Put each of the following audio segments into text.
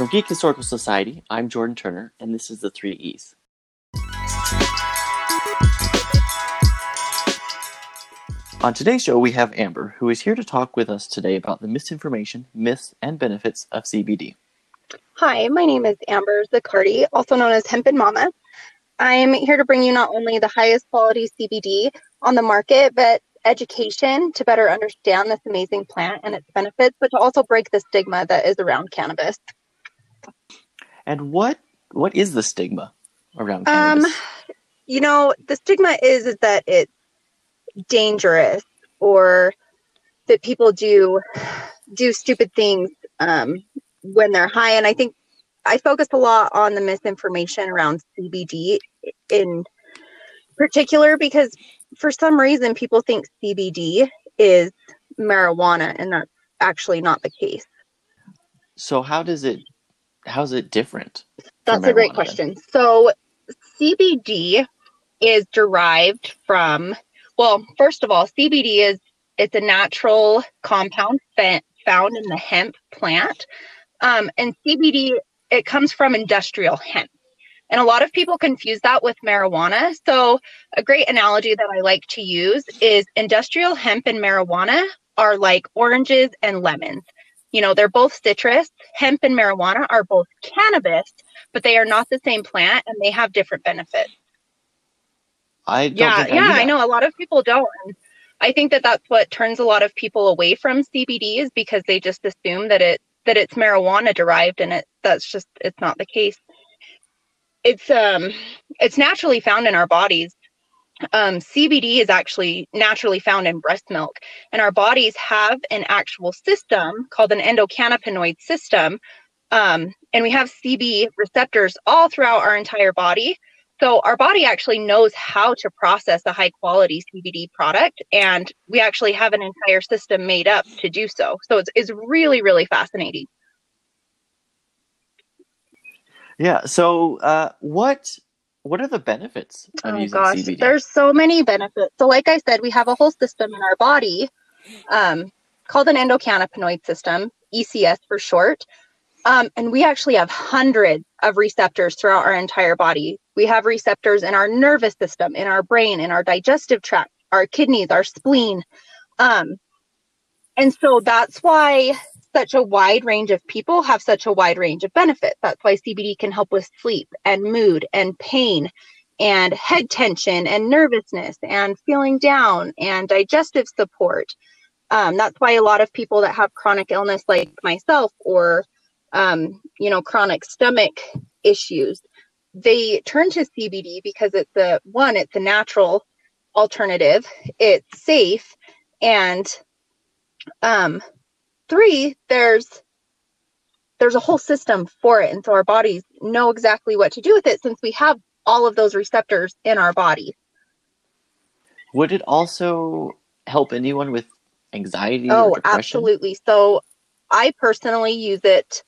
From Geek Historical Society, I'm Jordan Turner, and this is the Three E's. On today's show, we have Amber, who is here to talk with us today about the misinformation, myths, and benefits of CBD. Hi, my name is Amber Zaccardi, also known as Hempin Mama. I'm here to bring you not only the highest quality CBD on the market, but education to better understand this amazing plant and its benefits, but to also break the stigma that is around cannabis. And what what is the stigma around Um, cannabis? you know, the stigma is, is that it's dangerous or that people do do stupid things um, when they're high. And I think I focus a lot on the misinformation around CBD in particular because for some reason people think CBD is marijuana, and that's actually not the case. so how does it how's it different? That's a great question. So, CBD is derived from, well, first of all, CBD is it's a natural compound found in the hemp plant, um, and CBD it comes from industrial hemp. And a lot of people confuse that with marijuana. So, a great analogy that I like to use is industrial hemp and marijuana are like oranges and lemons. You know, they're both citrus. Hemp and marijuana are both cannabis, but they are not the same plant and they have different benefits. I don't yeah, think I yeah, I know a lot of people don't. I think that that's what turns a lot of people away from CBD is because they just assume that it that it's marijuana derived and it that's just it's not the case. It's um it's naturally found in our bodies. Um, CBD is actually naturally found in breast milk, and our bodies have an actual system called an endocannabinoid system, um, and we have CB receptors all throughout our entire body. So our body actually knows how to process a high quality CBD product, and we actually have an entire system made up to do so. So it's, it's really, really fascinating. Yeah. So uh, what what are the benefits of Oh using gosh, CBD? there's so many benefits. So, like I said, we have a whole system in our body um, called an endocannabinoid system, ECS for short. Um, and we actually have hundreds of receptors throughout our entire body. We have receptors in our nervous system, in our brain, in our digestive tract, our kidneys, our spleen. Um, and so that's why such a wide range of people have such a wide range of benefits. That's why CBD can help with sleep and mood and pain and head tension and nervousness and feeling down and digestive support. Um, that's why a lot of people that have chronic illness, like myself, or um, you know, chronic stomach issues, they turn to CBD because it's a one, it's a natural alternative, it's safe, and um, three, there's there's a whole system for it, and so our bodies know exactly what to do with it since we have all of those receptors in our body. Would it also help anyone with anxiety Oh, or depression? absolutely. So I personally use it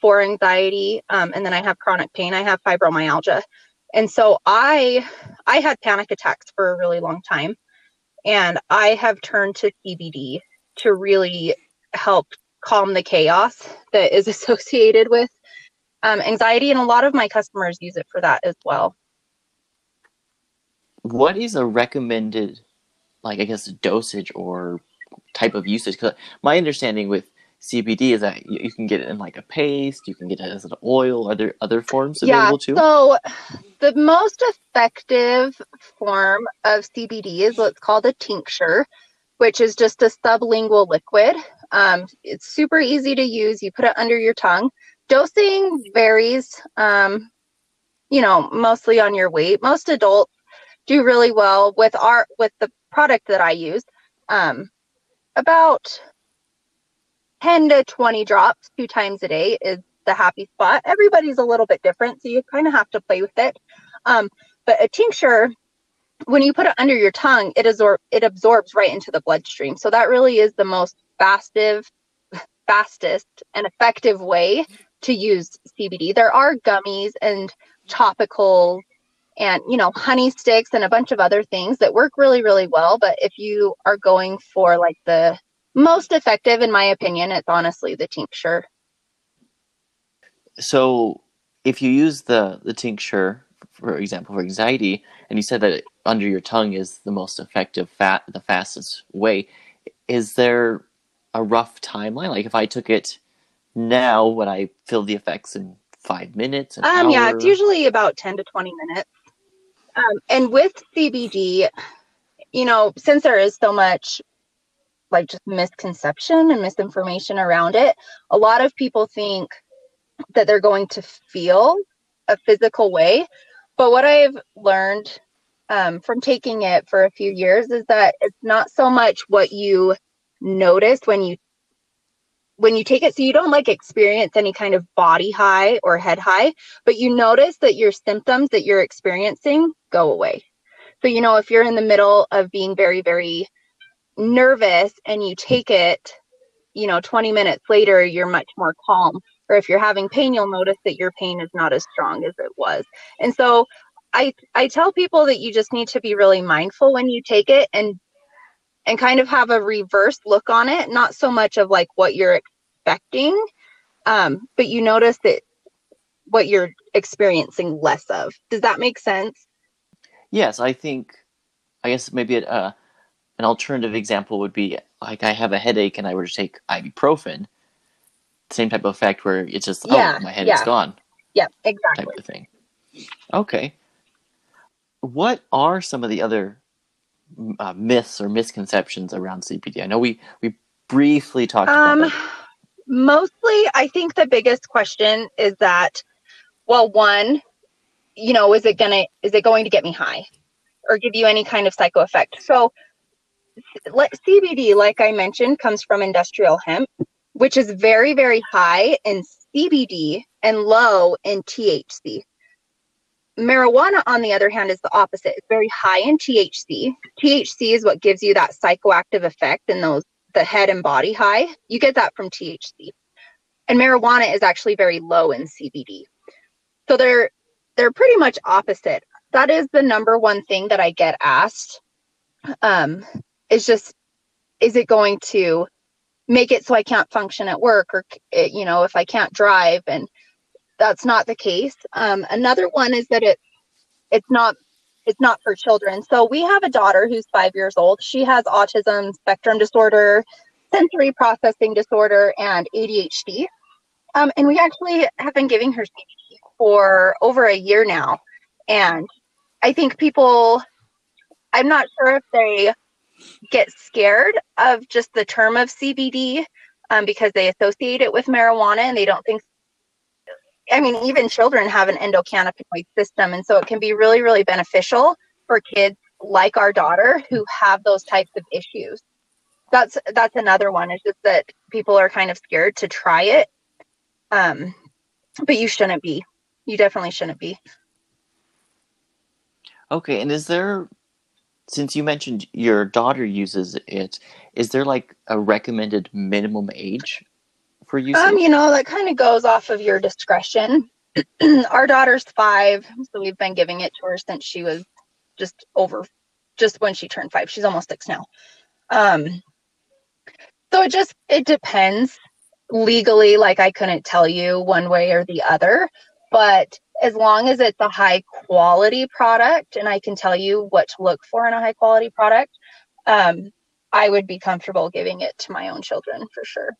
for anxiety, um, and then I have chronic pain. I have fibromyalgia, and so I I had panic attacks for a really long time, and I have turned to CBD to really help calm the chaos that is associated with um, anxiety, and a lot of my customers use it for that as well. What is a recommended, like I guess, dosage or type of usage? Because my understanding with CBD is that you, can get it in like a paste, you can get it as an oil. Are there other forms available too? So the most effective form of CBD is what's called a tincture, which is just a sublingual liquid. Um, it's super easy to use. You put it under your tongue. Dosing varies, um, you know, mostly on your weight. Most adults do really well with our with the product that I use. Um, about 10 to 20 drops two times a day is the happy spot. Everybody's a little bit different, so you kind of have to play with it. Um, but a tincture, when you put it under your tongue, it absor- it absorbs right into the bloodstream. So that really is the most fastive, fastest and effective way to use CBD. There are gummies and topical and you know honey sticks and a bunch of other things that work really really well but if you are going for like the most effective in my opinion it's honestly the tincture so if you use the the tincture, for example, for anxiety, and you said that under your tongue is the most effective, fat, the fastest way, is there a rough timeline? Like if I took it now, would I feel the effects in five minutes? Um, hour? yeah, it's usually about ten to twenty minutes. Um, and with CBD, you know, since there is so much like just misconception and misinformation around it, a lot of people think that they're going to feel a physical way. But what I've learned um, from taking it for a few years is that it's not so much what you notice when you when you take it so you don't like experience any kind of body high or head high but you notice that your symptoms that you're experiencing go away. So you know if you're in the middle of being very very nervous and you take it you know 20 minutes later you're much more calm. Or if you're having pain you'll notice that your pain is not as strong as it was. And so i i tell people that you just need to be really mindful when you take it and and kind of have a reverse look on it not so much of like what you're expecting um but you notice that what you're experiencing less of does that make sense yes i think i guess maybe it, uh, an alternative example would be like i have a headache and i were to take ibuprofen same type of effect where it's just oh, yeah, oh my head yeah. is gone. Yeah, exactly. Type of thing. Okay. What are some of the other uh, myths or misconceptions around CBD? I know we we briefly talked um, about that. Mostly, I think the biggest question is that, well, one, you know, is it gonna is it going to get me high, or give you any kind of psycho effect? So, CBD, like I mentioned, comes from industrial hemp, which is very, very high in CBD and low in THC. Marijuana, on the other hand, is the opposite. It's very high in THC. THC is what gives you that psychoactive effect and those the head and body high. You get that from THC. And marijuana is actually very low in CBD. So they're they're pretty much opposite. That is the number one thing that I get asked. Um, is just is it going to make it so I can't function at work or, you know, if I can't drive. And that's not the case. Um, another one is that it, it's not, it's not for children. So we have a daughter who's five years old. She has autism spectrum disorder, sensory processing disorder, and ADHD. Um, and we actually have been giving her CBD for over a year now. And I think people, I'm not sure if they get scared of just the term of CBD um, because they associate it with marijuana and they don't think. I mean, even children have an endocannabinoid system, and so it can be really, really beneficial for kids like our daughter who have those types of issues. That's that's another one. Is just that people are kind of scared to try it, um, but you shouldn't be. You definitely shouldn't be. Okay, and is there since you mentioned your daughter uses it, is there like a recommended minimum age for using? Um, you know, that kind of goes off of your discretion. Our daughter's five, so we've been giving it to her since she was just over, just when she turned five. She's almost six now. Um, so it just it depends. Legally, like I couldn't tell you one way or the other, but as long as it's a high quality product and I can tell you what to look for in a high quality product, um, I would be comfortable giving it to my own children for sure.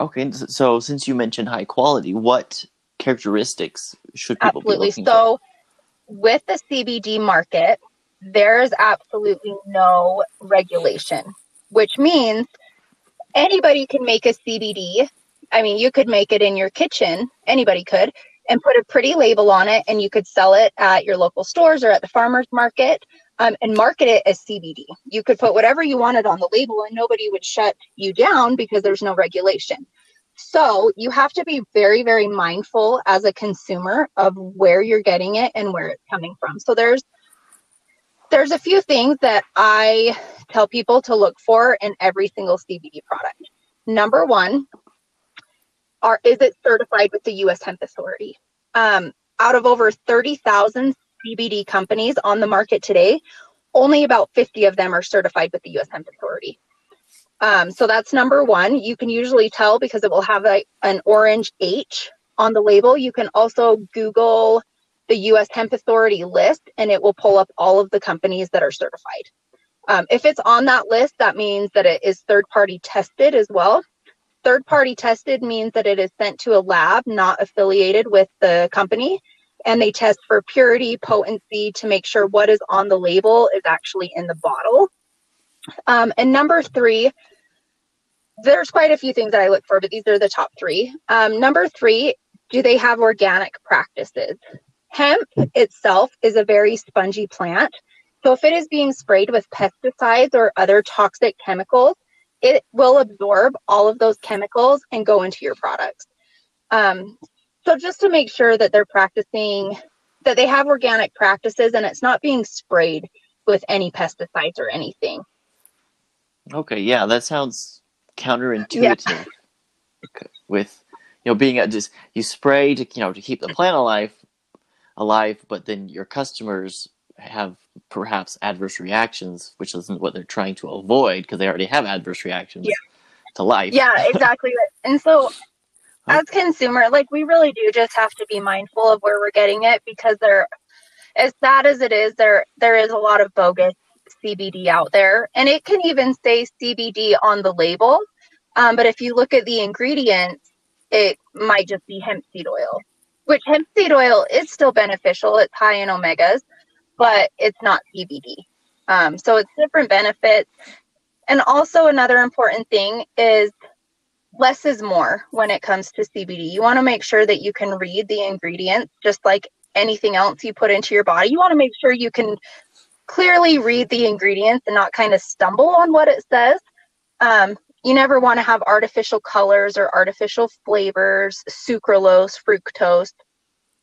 Okay, so since you mentioned high quality, what characteristics should people absolutely. be looking so, for? with the CBD market, there's absolutely no regulation, which means anybody can make a CBD I mean, you could make it in your kitchen, anybody could, and put a pretty label on it, and you could sell it at your local stores or at the farmer's market um, and market it as CBD. You could put whatever you wanted on the label, and nobody would shut you down because there's no regulation. So you have to be very, very mindful as a consumer of where you're getting it and where it's coming from. So there's there's a few things that I tell people to look for in every single CBD product. Number one, are is it certified with the U.S. Hemp Authority? Um, out of over 30,000 CBD companies on the market today, only about 50 of them are certified with the U.S. Hemp Authority. Um, so that's number one. You can usually tell because it will have a, an orange H on the label. You can also Google the US Hemp Authority list and it will pull up all of the companies that are certified. Um, if it's on that list, that means that it is third party tested as well. Third party tested means that it is sent to a lab not affiliated with the company and they test for purity, potency to make sure what is on the label is actually in the bottle. Um, and number three, there's quite a few things that I look for, but these are the top three. Um, number three, do they have organic practices? Hemp itself is a very spongy plant. So if it is being sprayed with pesticides or other toxic chemicals, it will absorb all of those chemicals and go into your products. Um, so just to make sure that they're practicing, that they have organic practices and it's not being sprayed with any pesticides or anything. Okay, yeah, that sounds counterintuitive. Yeah. With you know being a, just you spray to you know to keep the plant alive, alive, but then your customers have perhaps adverse reactions, which isn't what they're trying to avoid because they already have adverse reactions yeah. to life. Yeah, exactly. and so as consumer, like we really do just have to be mindful of where we're getting it because there as sad as it is, there there is a lot of bogus CBD out there. And it can even say CBD on the label. Um, but if you look at the ingredients, it might just be hemp seed oil, which hemp seed oil is still beneficial. It's high in omegas, but it's not CBD. Um, so it's different benefits. And also, another important thing is less is more when it comes to CBD. You want to make sure that you can read the ingredients just like anything else you put into your body. You want to make sure you can clearly read the ingredients and not kind of stumble on what it says. Um, you never want to have artificial colors or artificial flavors, sucralose, fructose,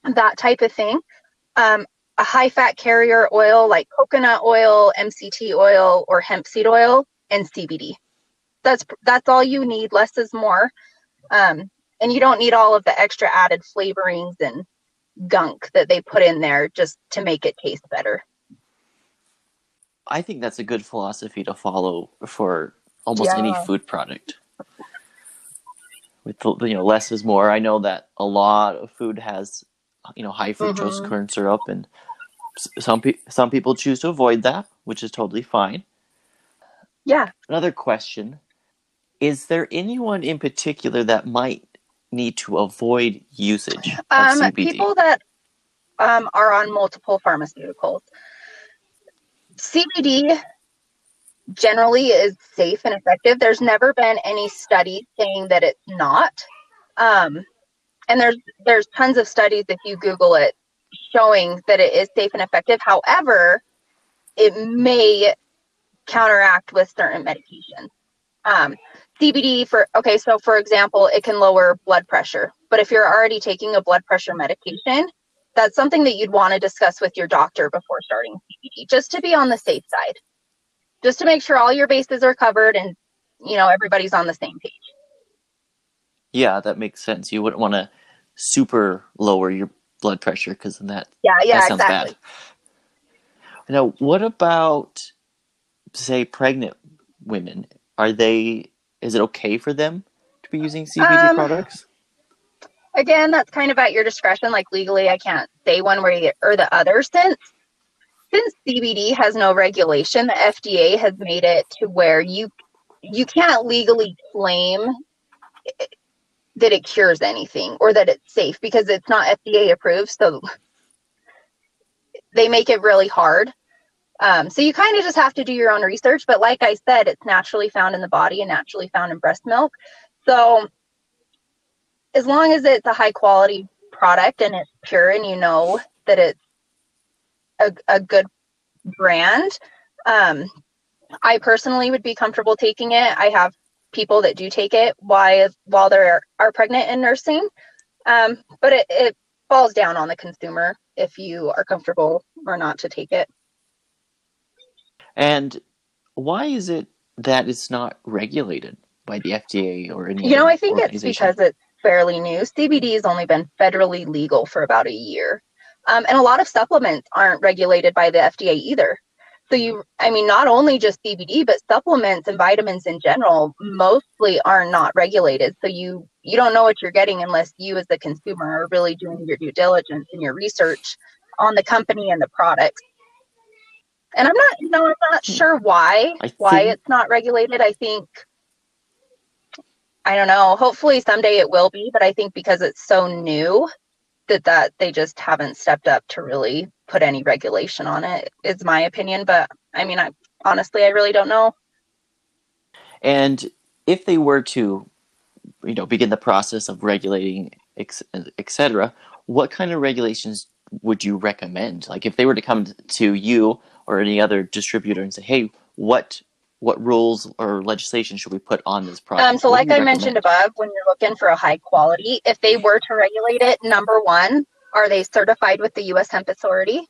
that type of thing. Um, a high fat carrier oil like coconut oil, MCT oil, or hemp seed oil, and CBD. That's that's all you need. Less is more, um, and you don't need all of the extra added flavorings and gunk that they put in there just to make it taste better. I think that's a good philosophy to follow for almost yeah. any food product. With you know, less is more. I know that a lot of food has you know high fructose mm-hmm. corn syrup, and some pe- some people choose to avoid that, which is totally fine. Yeah. Another question: Is there anyone in particular that might need to avoid usage of um, CBD? People that um, are on multiple pharmaceuticals. CBD generally is safe and effective. There's never been any study saying that it's not. Um, and there's there's tons of studies if you Google it showing that it is safe and effective. However, it may counteract with certain medications. Um, CBD for okay, so for example, it can lower blood pressure. But if you're already taking a blood pressure medication, that's something that you'd want to discuss with your doctor before starting CBD, just to be on the safe side, just to make sure all your bases are covered and you know everybody's on the same page. Yeah, that makes sense. You wouldn't want to super lower your blood pressure because then that yeah yeah that sounds exactly. bad. Now, what about say pregnant women? Are they? Is it okay for them to be using CBD um, products? again, that's kind of at your discretion. Like legally, I can't say one way or the other. Since since CBD has no regulation, the FDA has made it to where you you can't legally claim that it cures anything or that it's safe because it's not FDA approved. So they make it really hard. Um, so you kind of just have to do your own research. But like I said, it's naturally found in the body and naturally found in breast milk. So as long as it's a high quality product and it's pure and you know that it's a, a good brand um, i personally would be comfortable taking it i have people that do take it while while they are, pregnant and nursing um, but it, it falls down on the consumer if you are comfortable or not to take it and why is it that it's not regulated by the fda or any you know i think it's because it's fairly new. CBD has only been federally legal for about a year. Um, and a lot of supplements aren't regulated by the FDA either. So you, I mean, not only just CBD, but supplements and vitamins in general mostly are not regulated. So you you don't know what you're getting unless you, as the consumer, are really doing your due diligence and your research on the company and the products. And I'm not, you know, I'm not sure why why it's not regulated. I think I don't know. Hopefully someday it will be, but I think because it's so new that that they just haven't stepped up to really put any regulation on it. Is my opinion, but I mean, I honestly I really don't know. And if they were to, you know, begin the process of regulating, etc., what kind of regulations would you recommend? Like, if they were to come to you or any other distributor and say, "Hey, what what rules or legislation should we put on this product? Um, so, like I recommend? mentioned above, when you're looking for a high quality, if they were to regulate it, number one, are they certified with the U.S. Hemp Authority?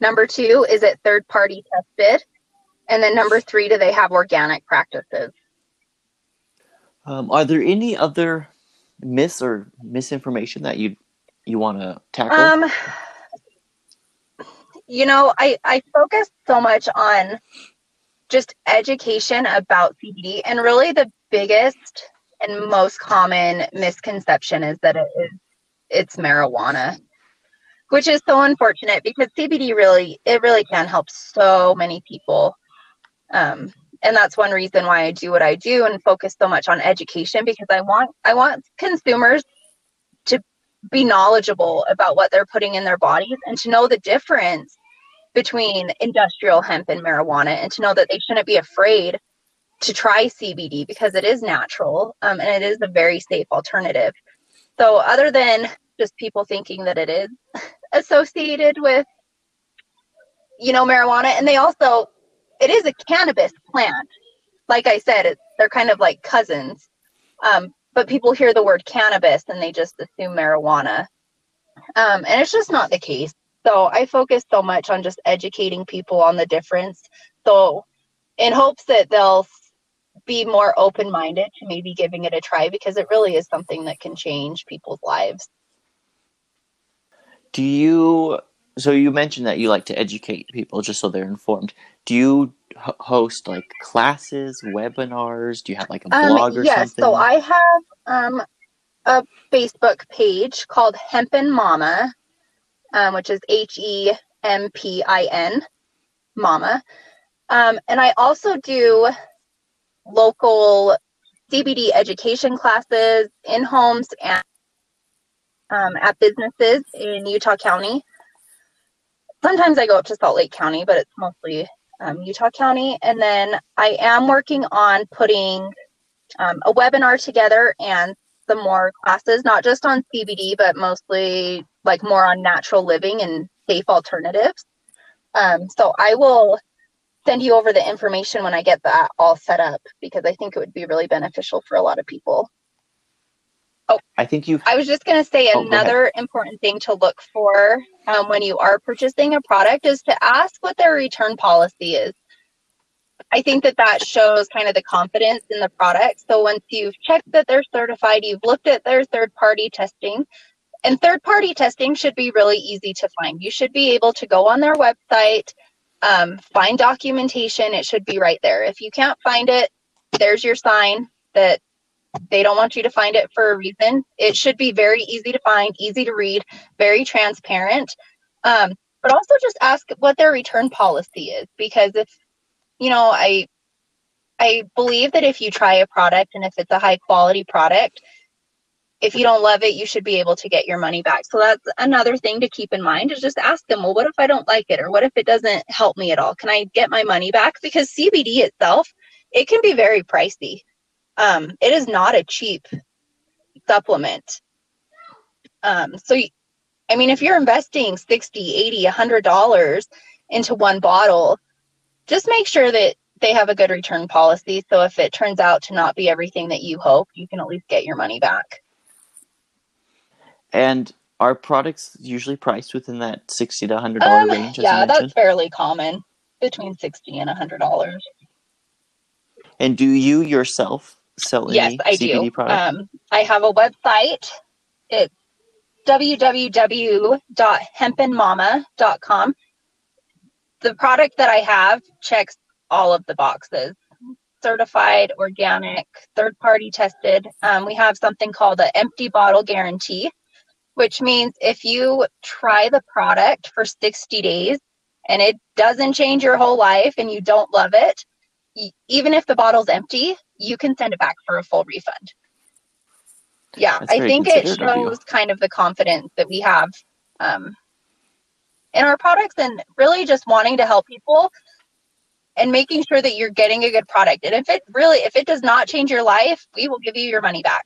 Number two, is it third party tested? And then number three, do they have organic practices? Um, are there any other myths or misinformation that you you want to tackle? Um, you know, I I focus so much on just education about CBD. And really, the biggest and most common misconception is that it is it's marijuana, which is so unfortunate because CBD really it really can help so many people. Um, and that's one reason why I do what I do and focus so much on education because I want I want consumers to be knowledgeable about what they're putting in their bodies and to know the difference between industrial hemp and marijuana and to know that they shouldn't be afraid to try CBD because it is natural um, and it is a very safe alternative. So, other than just people thinking that it is associated with, you know, marijuana, and they also, it is a cannabis plant. Like I said, they're kind of like cousins. Um, but people hear the word cannabis and they just assume marijuana. Um, and it's just not the case. So I focus so much on just educating people on the difference. So in hopes that they'll be more open minded to maybe giving it a try because it really is something that can change people's lives. Do you so you mentioned that you like to educate people just so they're informed. Do you host like classes, webinars? Do you have like a um, blog um, or yes, something? Yes, so I have um, a Facebook page called Hempin Mama, um, which is H E M P I N, Mama. Um, and I also do local CBD education classes in homes and um, at businesses in Utah County. Sometimes I go up to Salt Lake County, but it's mostly um, Utah County. And then I am working on putting um, a webinar together and some more classes, not just on CBD, but mostly like more on natural living and safe alternatives. Um, so I will send you over the information when I get that all set up because I think it would be really beneficial for a lot of people. Oh, I think you. I was just going to say oh, another important thing to look for um, when you are purchasing a product is to ask what their return policy is. I think that that shows kind of the confidence in the product. So once you've checked that they're certified, you've looked at their third party testing, and third party testing should be really easy to find. You should be able to go on their website, um, find documentation. It should be right there. If you can't find it, there's your sign that they don't want you to find it for a reason. It should be very easy to find, easy to read, very transparent. Um, but also just ask what their return policy is because if you know, I I believe that if you try a product and if it's a high quality product, if you don't love it, you should be able to get your money back. So that's another thing to keep in mind is just ask them, well, what if I don't like it? Or what if it doesn't help me at all? Can I get my money back? Because CBD itself, it can be very pricey. Um, it is not a cheap supplement. Um, so, I mean, if you're investing 60, 80, $100 into one bottle, just make sure that they have a good return policy. So if it turns out to not be everything that you hope, you can at least get your money back. And are products usually priced within that sixty to hundred dollar um, range? yeah, that's fairly common, between sixty and hundred dollars. And do you yourself sell yes, any I CBD do. products? Um, I have a website. It's www.hempinmama.com the product that I have checks all of the boxes certified, organic, third party tested. Um, we have something called an empty bottle guarantee, which means if you try the product for 60 days and it doesn't change your whole life and you don't love it, even if the bottle's empty, you can send it back for a full refund. Yeah, That's I think it shows kind of the confidence that we have um, in our products and really just wanting to help people and making sure that you're getting a good product. And if it really, if it does not change your life, we will give you your money back.